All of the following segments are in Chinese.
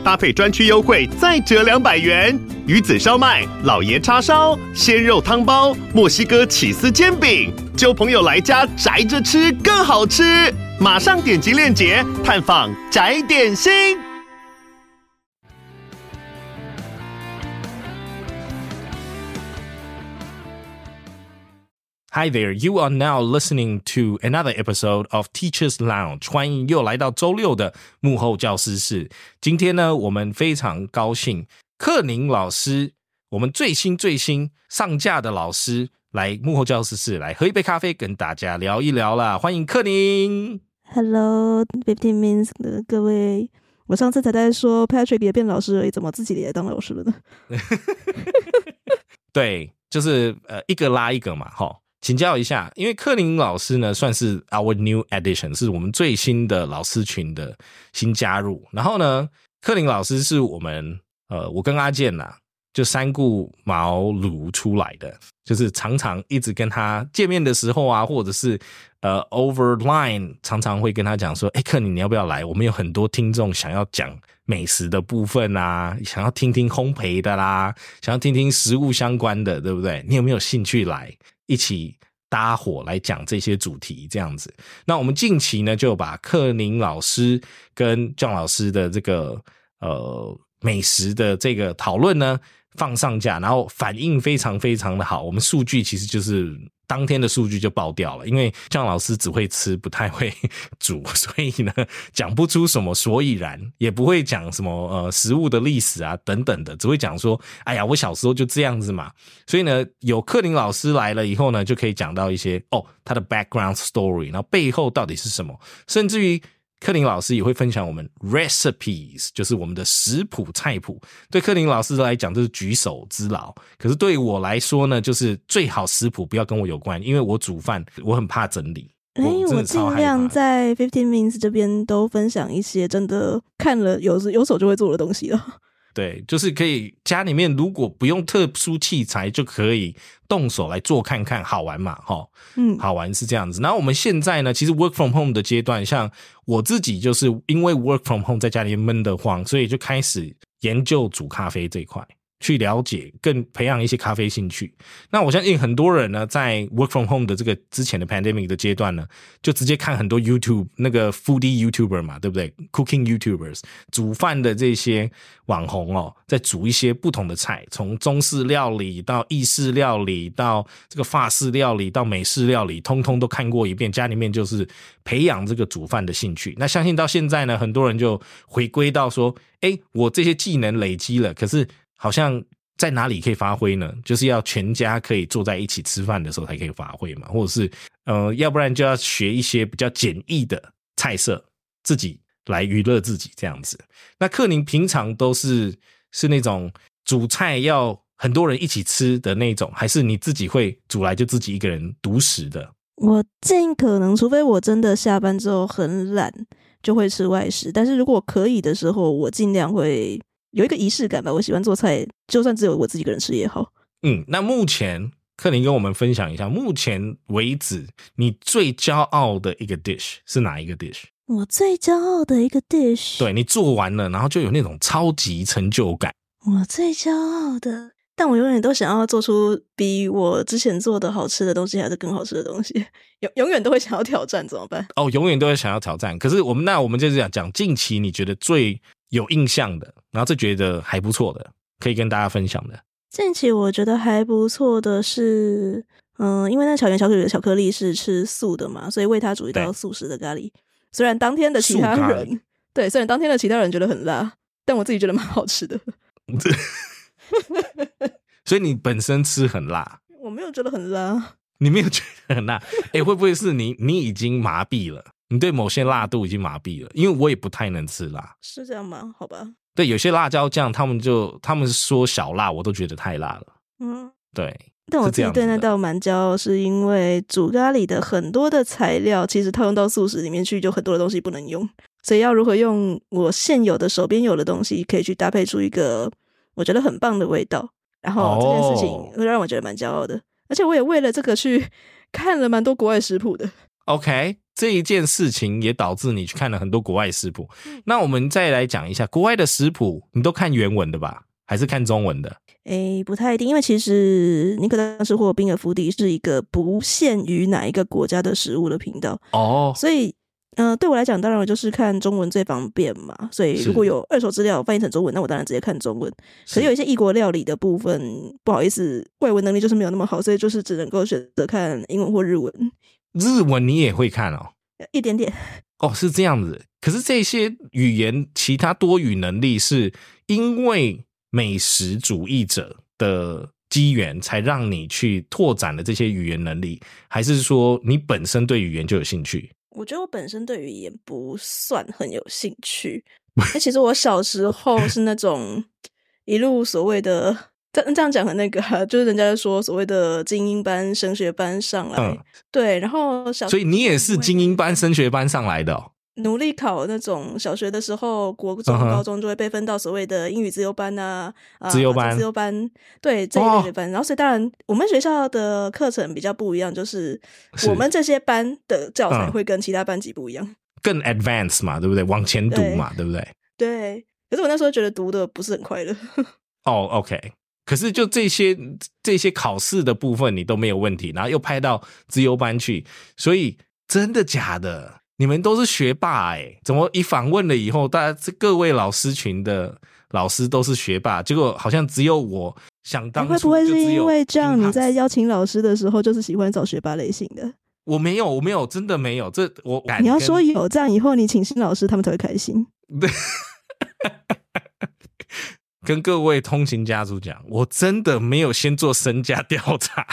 搭配专区优惠再折两百元。鱼子烧麦、老爷叉烧、鲜肉汤包、墨西哥起司煎饼，就朋友来家宅着吃更好吃。马上点击链接探访宅点心。Hi there, you are now listening to another episode of Teachers Lounge。欢迎又来到周六的幕后教师室。今天呢，我们非常高兴，克宁老师，我们最新最新上架的老师来幕后教师室来喝一杯咖啡，跟大家聊一聊啦。欢迎克宁。Hello, Fifteen Minutes 的各位，我上次才在说 Patrick 也变老师而已，怎么自己也当老师了呢？对，就是呃一个拉一个嘛，哈。请教一下，因为克林老师呢算是 our new addition，是我们最新的老师群的新加入。然后呢，克林老师是我们呃，我跟阿健呐、就三顾茅庐出来的，就是常常一直跟他见面的时候啊，或者是呃 over line，常常会跟他讲说，哎，克林你要不要来？我们有很多听众想要讲美食的部分啊，想要听听烘焙的啦，想要听听食物相关的，对不对？你有没有兴趣来一起搭伙来讲这些主题？这样子，那我们近期呢，就把克宁老师跟郑老师的这个呃美食的这个讨论呢放上架，然后反应非常非常的好。我们数据其实就是当天的数据就爆掉了，因为郑老师只会吃，不太会煮，所以呢讲不出什么所以然，也不会讲什么呃食物的历史啊等等的，只会讲说，哎呀，我小时候就这样子嘛。所以呢，有克林老师来了以后呢，就可以讲到一些哦他的 background story，然后背后到底是什么，甚至于。克林老师也会分享我们 recipes，就是我们的食谱菜谱。对克林老师来讲，这是举手之劳；可是对我来说呢，就是最好食谱不要跟我有关，因为我煮饭我很怕整理。哎、我尽量在 Fifteen Minutes 这边都分享一些真的看了有有手就会做的东西了。对，就是可以家里面如果不用特殊器材，就可以动手来做看看，好玩嘛，哈。嗯，好玩是这样子。然后我们现在呢，其实 work from home 的阶段，像我自己就是因为 work from home 在家里面闷得慌，所以就开始研究煮咖啡这一块，去了解，更培养一些咖啡兴趣。那我相信很多人呢，在 work from home 的这个之前的 pandemic 的阶段呢，就直接看很多 YouTube 那个 foodie YouTuber 嘛，对不对？Cooking YouTubers 煮饭的这些网红哦，在煮一些不同的菜，从中式料理到意式料理，到这个法式料理，到美式料理，通通都看过一遍。家里面就是培养这个煮饭的兴趣。那相信到现在呢，很多人就回归到说，哎，我这些技能累积了，可是好像在哪里可以发挥呢？就是要全家可以坐在一起吃饭的时候才可以发挥嘛，或者是呃，要不然就要学一些比较简易的菜色，自己来娱乐自己这样子。那克宁平常都是是那种煮菜要很多人一起吃的那种，还是你自己会煮来就自己一个人独食的？我尽可能，除非我真的下班之后很懒，就会吃外食。但是如果可以的时候，我尽量会有一个仪式感吧。我喜欢做菜，就算只有我自己一个人吃也好。嗯，那目前克林跟我们分享一下，目前为止你最骄傲的一个 dish 是哪一个 dish？我最骄傲的一个 dish，对你做完了，然后就有那种超级成就感。我最骄傲的，但我永远都想要做出比我之前做的好吃的东西，还是更好吃的东西。永永远都会想要挑战，怎么办？哦，永远都会想要挑战。可是我们那我们就是讲讲近期你觉得最有印象的，然后这觉得还不错的，可以跟大家分享的。近期我觉得还不错的是，嗯，因为那巧言巧语的巧克力是吃素的嘛，所以为他煮一道素食的咖喱。虽然当天的其他人 对，虽然当天的其他人觉得很辣，但我自己觉得蛮好吃的。所以你本身吃很辣，我没有觉得很辣，你没有觉得很辣？哎，会不会是你你已经麻痹了？你对某些辣度已经麻痹了？因为我也不太能吃辣。是这样吗？好吧，对，有些辣椒酱，他们就他们说小辣，我都觉得太辣了。嗯，对，但我自己对那道蛮骄傲，是因为煮咖喱的很多的材料，其实套用到素食里面去，就很多的东西不能用，所以要如何用我现有的手边有的东西，可以去搭配出一个我觉得很棒的味道。然后这件事情哦会让我觉得蛮骄傲的，而且我也为了这个去 看了蛮多国外食谱的。OK，这一件事情也导致你去看了很多国外食谱。嗯那我们再来讲一下国外的食谱，你都看原文的吧，还是看中文的？诶，不太一定，因为其实尼可当时或冰尔福迪是一个不限于哪一个国家的食物的频道，哦，所以，呃，对我来讲，当然我就是看中文最方便嘛。所以，如果有二手资料翻译成中文，那我当然直接看中文。可是有一些异国料理的部分，不好意思，外文能力就是没有那么好，所以就是只能够选择看英文或日文，日文你也会看哦。一点点。哦，是这样子。可是这些语言其他多语能力，是因为美食主义者的机缘，才让你去拓展了这些语言能力，还是说你本身对语言就有兴趣？我觉得我本身对语言不算很有兴趣。那其实我小时候是那种一路所谓的。这这样讲很那个啊、就是人家说所谓的精英班、升学班上来，嗯对，然后小所以你也是精英班、升学班上来的、哦。努力考那种小学的时候，国中、高中就会被分到所谓的英语自由班啊，啊自由班自由班，对这一类的班。然后，所以当然我们学校的课程比较不一样，就是是我们这些班的教材嗯会跟其他班级不一样。更 advanced 嘛，对不对？往前读嘛，对不对？对，可是我那时候觉得读的不是很快乐。哦，OK。可是就这些这些考试的部分你都没有问题，然后又派到资优班去，所以真的假的？你们都是学霸哎、怎么一访问了以后，大家这各位老师群的老师都是学霸，结果好像只有我想当初会不会是因为这样，你在邀请老师的时候就是喜欢找学霸类型的？我没有，我没有，真的没有。这我你要说有，这样以后你请新老师，他们才会开心。跟各位通勤家族讲，我真的没有先做身家调查，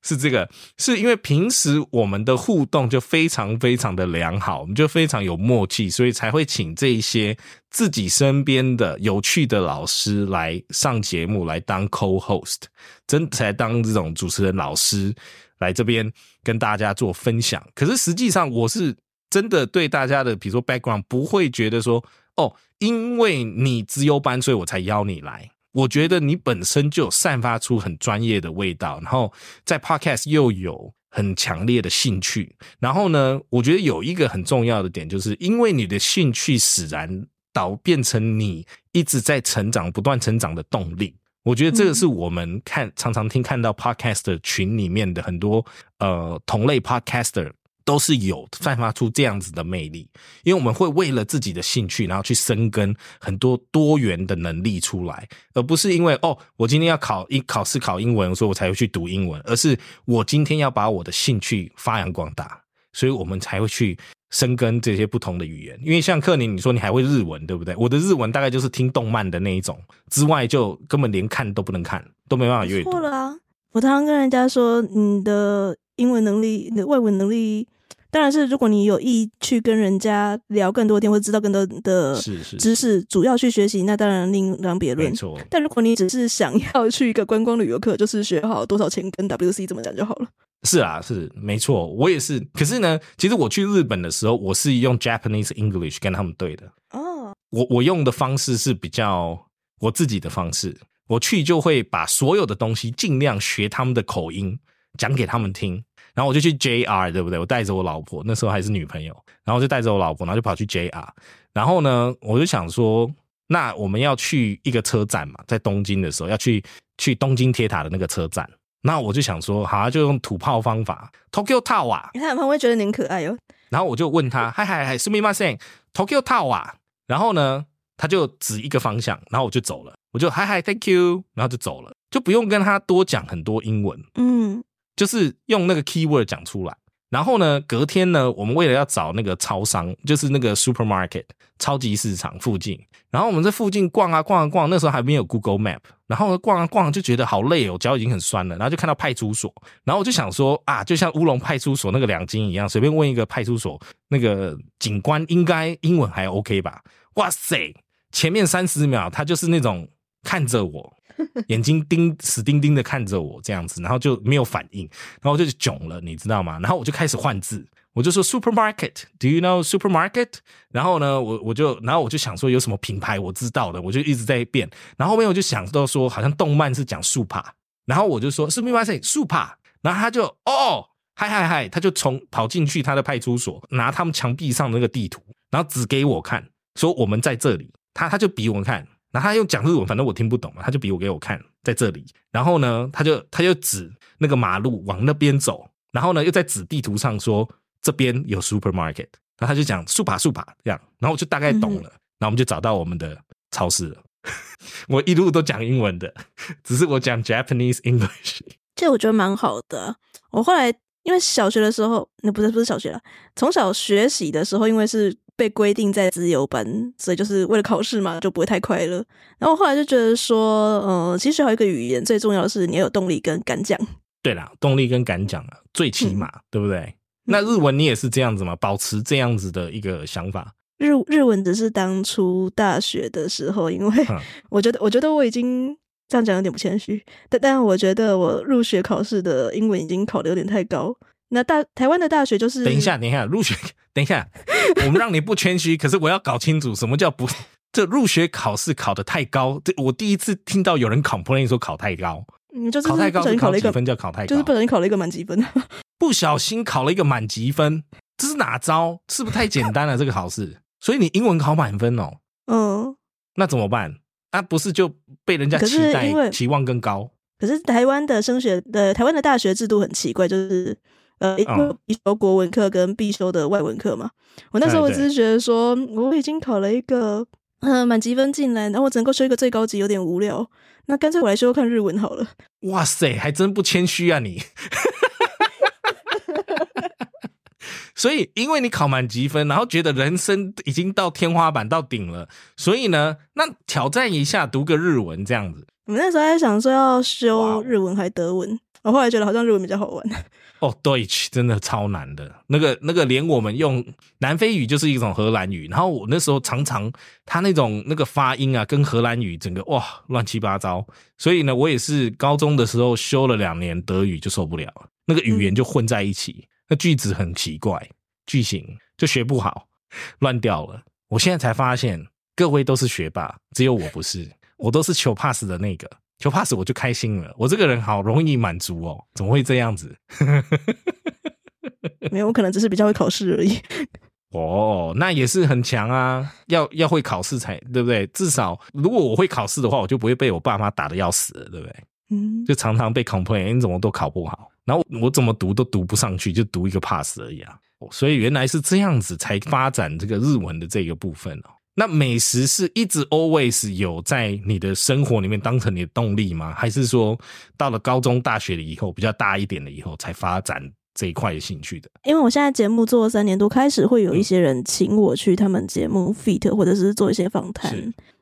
是这个，是因为平时我们的互动就非常非常的良好，我们就非常有默契，所以才会请这一些自己身边的有趣的老师来上节目，来当 co-host，真才当这种主持人老师来这边跟大家做分享。可是实际上，我是真的对大家的，比如说 background 不会觉得说。哦，因为你资优班，所以我才邀你来。我觉得你本身就有散发出很专业的味道，然后在 podcast 又有很强烈的兴趣。然后呢，我觉得有一个很重要的点，就是因为你的兴趣使然导变成你一直在成长、不断成长的动力。我觉得这个是我们看、常常听看到 podcast 群里面的很多呃同类 podcaster。都是有散发出这样子的魅力，因为我们会为了自己的兴趣，然后去深耕很多多元的能力出来，而不是因为哦，我今天要考英考试考英文，所以我才会去读英文，而是我今天要把我的兴趣发扬光大，所以我们才会去深耕这些不同的语言。因为像克宁，你说你还会日文，对不对？我的日文大概就是听动漫的那一种，之外就根本连看都不能看，都没办法阅读错。了啊！我常常跟人家说，你的英文能力、你的外文能力，当然是如果你有意去跟人家聊更多天，或者知道更多的知识，主要去学习，那当然另当别论没。错，但如果你只是想要去一个观光旅游课，就是学好多少钱跟 WC 怎么讲就好了。是啊，是没错，我也是。可是呢，其实我去日本的时候，我是用 Japanese English 跟他们对的。哦，我我用的方式是比较我自己的方式，我去就会把所有的东西尽量学他们的口音讲给他们听，然后我就去 JR，对不对？我带着我老婆，那时候还是女朋友，然后就带着我老婆，然后就跑去 JR，然后呢，我就想说，那我们要去一个车站嘛，在东京的时候要去去东京铁塔的那个车站，那我就想说，好、啊，就用土炮方法，Tokyo Tower。你看他们会觉得你很可爱哦。然后我就问他，嗨嗨嗨，すみません，Tokyo Tower。然后呢，他就指一个方向，然后我就走了，我就嗨嗨，Thank you，然后就走了，就不用跟他多讲很多英文，嗯， 就是用那个 keyword 讲出来。然后呢，隔天呢，我们为了要找那个超商，就是那个 supermarket 超级市场附近，然后我们在附近逛啊逛啊逛，那时候还没有 Google Map，然后逛啊逛就觉得好累哦，脚已经很酸了，然后就看到派出所，然后我就想说啊，就像乌龙派出所那个两金一样，随便问一个派出所那个警官，应该英文还 OK 吧？哇塞，前面三十秒他就是那种看着我，眼睛盯死盯盯的看着我这样子，然后就没有反应，然后我就囧了，你知道吗？然后我就开始换字，我就说 supermarket，do you know supermarket？然后呢，我我就然后我就想说有什么品牌我知道的，我就一直在变。然后后面我就想到说，好像动漫是讲树趴然后我就说 supermarket 树趴然后他就哦嗨嗨嗨，他就从跑进去他的派出所，拿他们墙壁上的那个地图，然后指给我看，说我们在这里，他他就比我们看。然后他又讲日文，反正我听不懂嘛，他就比我给我看在这里。然后呢，他就他就指那个马路往那边走，然后呢又在指地图上说这边有 supermarket。然后他就讲 super super 这样，然后我就大概懂了。然后我们就找到我们的超市了。我一路都讲英文的，只是我讲 Japanese English。这我觉得蛮好的。我后来因为小学的时候，那不是不是小学了，从小学习的时候，因为是。被规定在自由班，所以就是为了考试嘛，就不会太快乐。然后后来就觉得说，呃，其实还有一个语言最重要的是你要有动力跟敢讲。对啦，动力跟敢讲啊，最起码，对不对？那日文你也是这样子吗？保持这样子的一个想法？日日文只是当初大学的时候，因为 我觉得，我觉得我已经这样讲有点不谦虚，但但我觉得我入学考试的英文已经考的有点太高。那大台湾的大学就是等一下，等一下入学，等一下，我们让你不谦虚，可是我要搞清楚什么叫不 这入学考试考的太高。这我第一次听到有人 complain 说考太高，嗯，就是考太高考了一个分叫考太高，就是不小心考了一个满级分，不小心考了一个满级分，这是哪招？是不是太简单了这个考试？所以你英文考满分哦，嗯，那怎么办？那不是就被人家期待期望更高？可是台湾的升学的台湾的大学制度很奇怪，就是。呃，因为必修国文课跟必修的外文课嘛，我那时候我只是觉得说，我已经考了一个嗯满积分进来，然后我只能够修一个最高级，有点无聊，那干脆我来修看日文好了。哇塞，还真不谦虚啊你！所以因为你考满积分，然后觉得人生已经到天花板到顶了，所以呢，那挑战一下读个日文这样子。我们那时候还想说要修日文还德文，我后来觉得好像日文比较好玩。哦，Deutsch 真的超难的，那个那个连我们用南非语就是一种荷兰语，然后我那时候常常他那种那个发音啊，跟荷兰语整个哇乱七八糟，所以呢，我也是高中的时候修了两年德语就受不了，那个语言就混在一起，那句子很奇怪，句型就学不好，乱掉了。我现在才发现，各位都是学霸，只有我不是，我都是求 pass 的那个。求 pass 我就开心了，我这个人好容易满足哦，怎么会这样子？没有，我可能只是比较会考试而已。哦，那也是很强啊，要要会考试才对不对？至少如果我会考试的话，我就不会被我爸妈打的要死了，对不对？嗯，就常常被 complain，你怎么都考不好，然后我怎么读都读不上去，就读一个 pass 而已啊。所以原来是这样子才发展这个日文的这个部分哦。那美食是一直 always 有在你的生活里面当成你的动力吗？还是说到了高中、大学了以后，比较大一点了以后才发展这一块的兴趣的？因为我现在节目做了三年多，开始会有一些人请我去他们节目 fit，或者是做一些访谈。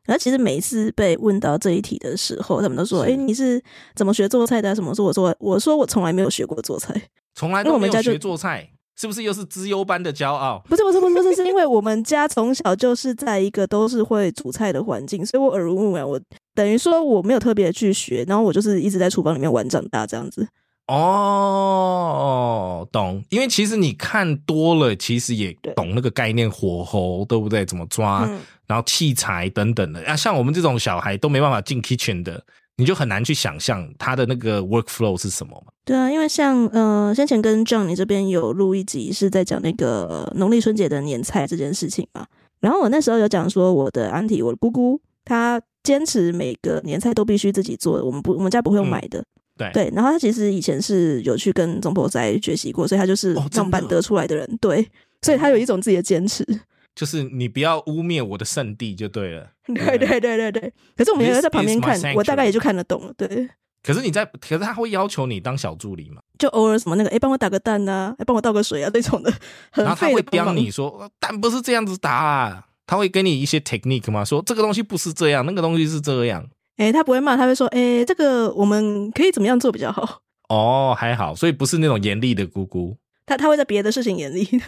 然后其实每一次被问到这一题的时候，他们都说：“哎，你是怎么学做菜的？什么？”说我说：“我说我从来没有学过做菜，从来都没有学做菜。”是不是又是资优班的骄傲？不是不是不是不是，是因为我们家从小就是在一个都是会煮菜的环境，所以我耳濡目染。我等于说我没有特别去学，然后我就是一直在厨房里面玩长大这样子。哦，懂。因为其实你看多了，其实也懂那个概念，火候对不对？怎么抓，然后器材等等的啊。像我们这种小孩都没办法进 kitchen 的。你就很难去想象他的那个 workflow 是什么嘛？对啊，因为像呃，先前跟 John 你这边有录一集是在讲那个农历春节的年菜这件事情嘛。然后我那时候有讲说，我的 auntie 我的姑姑，她坚持每个年菜都必须自己做，我们不我们家不会用买的。对对，然后她其实以前是有去跟总婆仔学习过，所以她就是上班得出来的人。对，所以她有一种自己的坚持。就是你不要污蔑我的圣地就对了。对对对对对。可是我们也在旁边看，我大概也就看得懂了。对。可是你在，可是他会要求你当小助理嘛？就偶尔什么那个，哎，帮我打个蛋呐，哎，帮我倒个水啊，那种的。然后他会刁你说，蛋不是这样子打，啊，他会给你一些 technique 吗？说这个东西不是这样，那个东西是这样。哎，他不会骂，他会说，哎，这个我们可以怎么样做比较好？哦，还好，所以不是那种严厉的姑姑。他他会在别的事情眼里。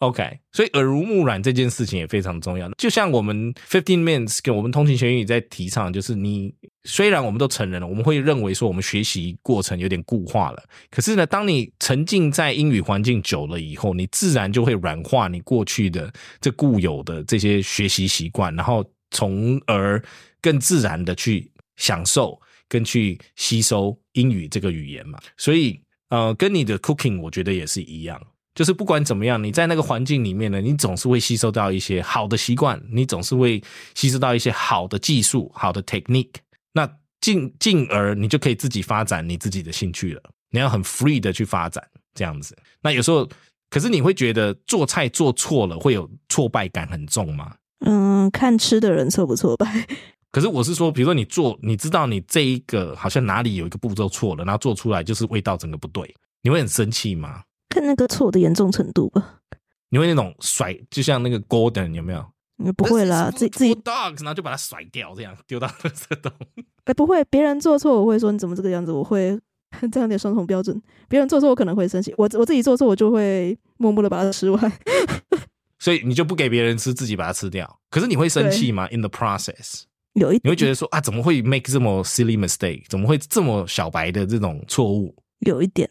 OK，所以耳濡目染这件事情也非常重要。就像我们 Fifteen Minutes 跟我们通勤学英语在提倡，就是你虽然我们都成人了，我们会认为说我们学习过程有点固化了，可是呢，当你沉浸在英语环境久了以后，你自然就会软化你过去的这固有的这些学习习惯，然后从而更自然的去享受跟去吸收英语这个语言嘛。所以呃，跟你的 cooking 我觉得也是一样。就是不管怎么样，你在那个环境里面呢，你总是会吸收到一些好的习惯，你总是会吸收到一些好的技术、好的 technique。那进进而你就可以自己发展你自己的兴趣了。你要很 free 的去发展这样子。那有时候，可是你会觉得做菜做错了会有挫败感很重吗？嗯，看吃的人挫不挫败。可是我是说，比如说你做，你知道你这一个好像哪里有一个步骤错了，然后做出来就是味道整个不对，你会很生气吗？看那个错的严重程度吧。你会那种甩，就像那个 Golden 有没有？不会啦，自己自己 dogs，然后就把它甩掉，这样丢到垃圾桶。哎，不会，别人做错我会说你怎么这个样子，我会 这样有点双重标准。别人做错我可能会生气，我我自己做错我就会默默的把它吃完。所以你就不给别人吃，自己把它吃掉。可是你会生气吗？In the process，有一你会觉得说啊，怎么会 make 这么 silly mistake？怎么会这么小白的这种错误？有一点。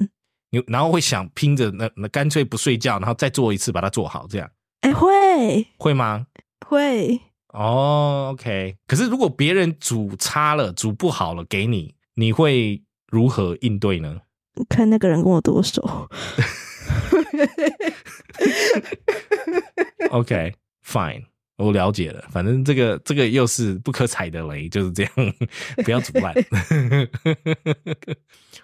你然后会想拼着那那干脆不睡觉，然后再做一次把它做好，这样。哎，会会吗？会。哦，OK。可是如果别人煮差了、煮不好了给你，你会如何应对呢？看那个人跟我多熟。OK，Fine。我了解了，反正这个这个又是不可踩的雷，就是这样，不要阻 烂。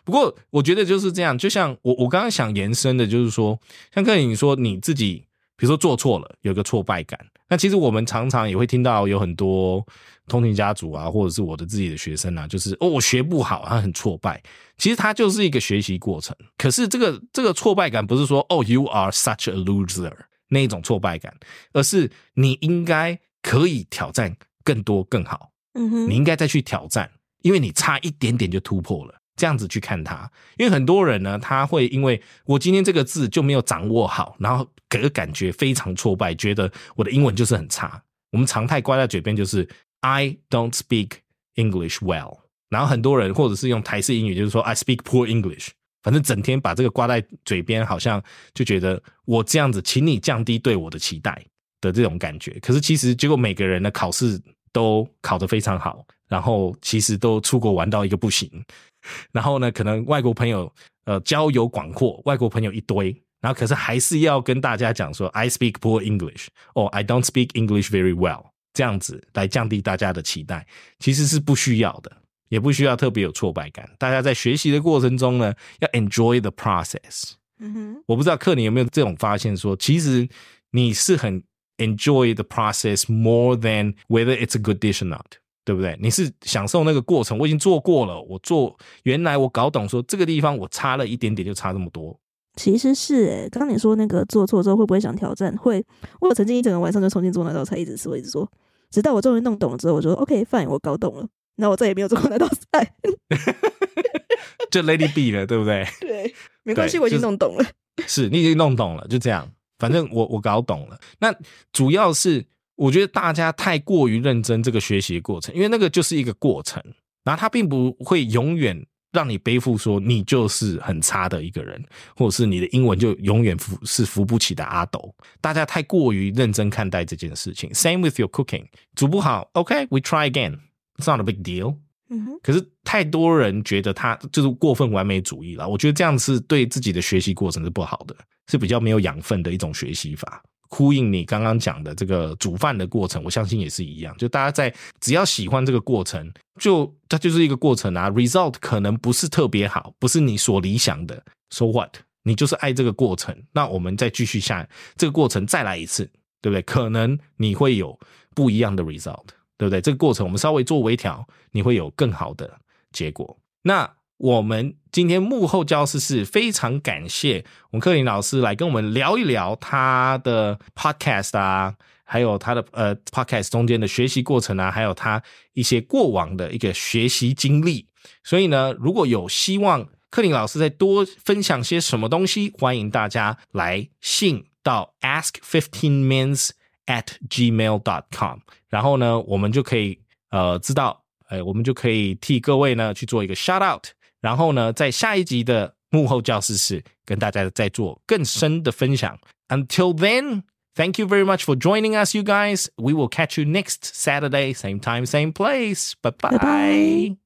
不过我觉得就是这样，就像我我刚刚想延伸的，就是说，像克你说你自己，比如说做错了，有个挫败感。那其实我们常常也会听到有很多通勤家族啊，或者是我的自己的学生啊，就是哦，我学不好，他很挫败。其实他就是一个学习过程。可是这个这个挫败感不是说哦，you are such a loser。那一种挫败感，而是你应该可以挑战更多更好，嗯哼，你应该再去挑战，因为你差一点点就突破了，这样子去看它。因为很多人呢，他会因为我今天这个字就没有掌握好，然后给感觉非常挫败，觉得我的英文就是很差。我们常态挂在嘴边就是 I don't speak English well，然后很多人或者是用台式英语就是说 I speak poor English。反正整天把这个挂在嘴边，好像就觉得我这样子，请你降低对我的期待的这种感觉。可是其实结果每个人的考试都考得非常好，然后其实都出国玩到一个不行。然后呢，可能外国朋友呃交友广阔，外国朋友一堆，然后可是还是要跟大家讲说 I speak poor English，哦 I don't speak English very well，这样子来降低大家的期待，其实是不需要的。也不需要特别有挫败感，大家在学习的过程中呢，要 enjoy the process。嗯哼，我不知道克林有没有这种发现，说其实你是很 enjoy the process more than whether it's a good dish or not，对不对？你是享受那个过程，我已经做过了，我做原来我搞懂说这个地方我差了一点点就差这么多。其实是诶，刚刚你说那个做错之后会不会想挑战？会，我曾经一整个晚上就重新做那道菜，一直做一直做，直到我终于弄懂了之后，我说 OK fine，我搞懂了。那我再也没有做过那道菜，就 Lady B 了，对不对？对，没关系，我已经弄懂了。是你已经弄懂了，就这样。反正我我搞懂了。那主要是我觉得大家太过于认真这个学习过程，因为那个就是一个过程，然后它并不会永远让你背负说你就是很差的一个人，或者是你的英文就永远扶是扶不起的阿斗。大家太过于认真看待这件事情。Same with your cooking，煮不好，OK，we try again。It's not a big deal。嗯哼，可是太多人觉得他就是过分完美主义了。我觉得这样是对自己的学习过程是不好的，是比较没有养分的一种学习法。呼应你刚刚讲的这个煮饭的过程，我相信也是一样。就大家在只要喜欢这个过程，就它就是一个过程啊。Result 可能不是特别好，不是你所理想的。So what？你就是爱这个过程，那我们再继续下这个过程，再来一次，对不对？可能你会有不一样的 result。对不对？这个过程我们稍微做微调，你会有更好的结果。那我们今天幕后教室是非常感谢我们克林老师来跟我们聊一聊他的 podcast 啊，还有他的呃 podcast 中间的学习过程啊，还有他一些过往的一个学习经历。所以呢，如果有希望克林老师再多分享些什么东西，欢迎大家来信到 ask fifteen mins at gmail dot com，然后呢，我们就可以呃知道，哎，我们就可以替各位呢去做一个 shout out，然后呢，在下一集的幕后教室室跟大家再做更深的分享。Until then. Thank you very much for joining us, you guys. We will catch you next Saturday, same time, same place. Bye bye. Bye-bye.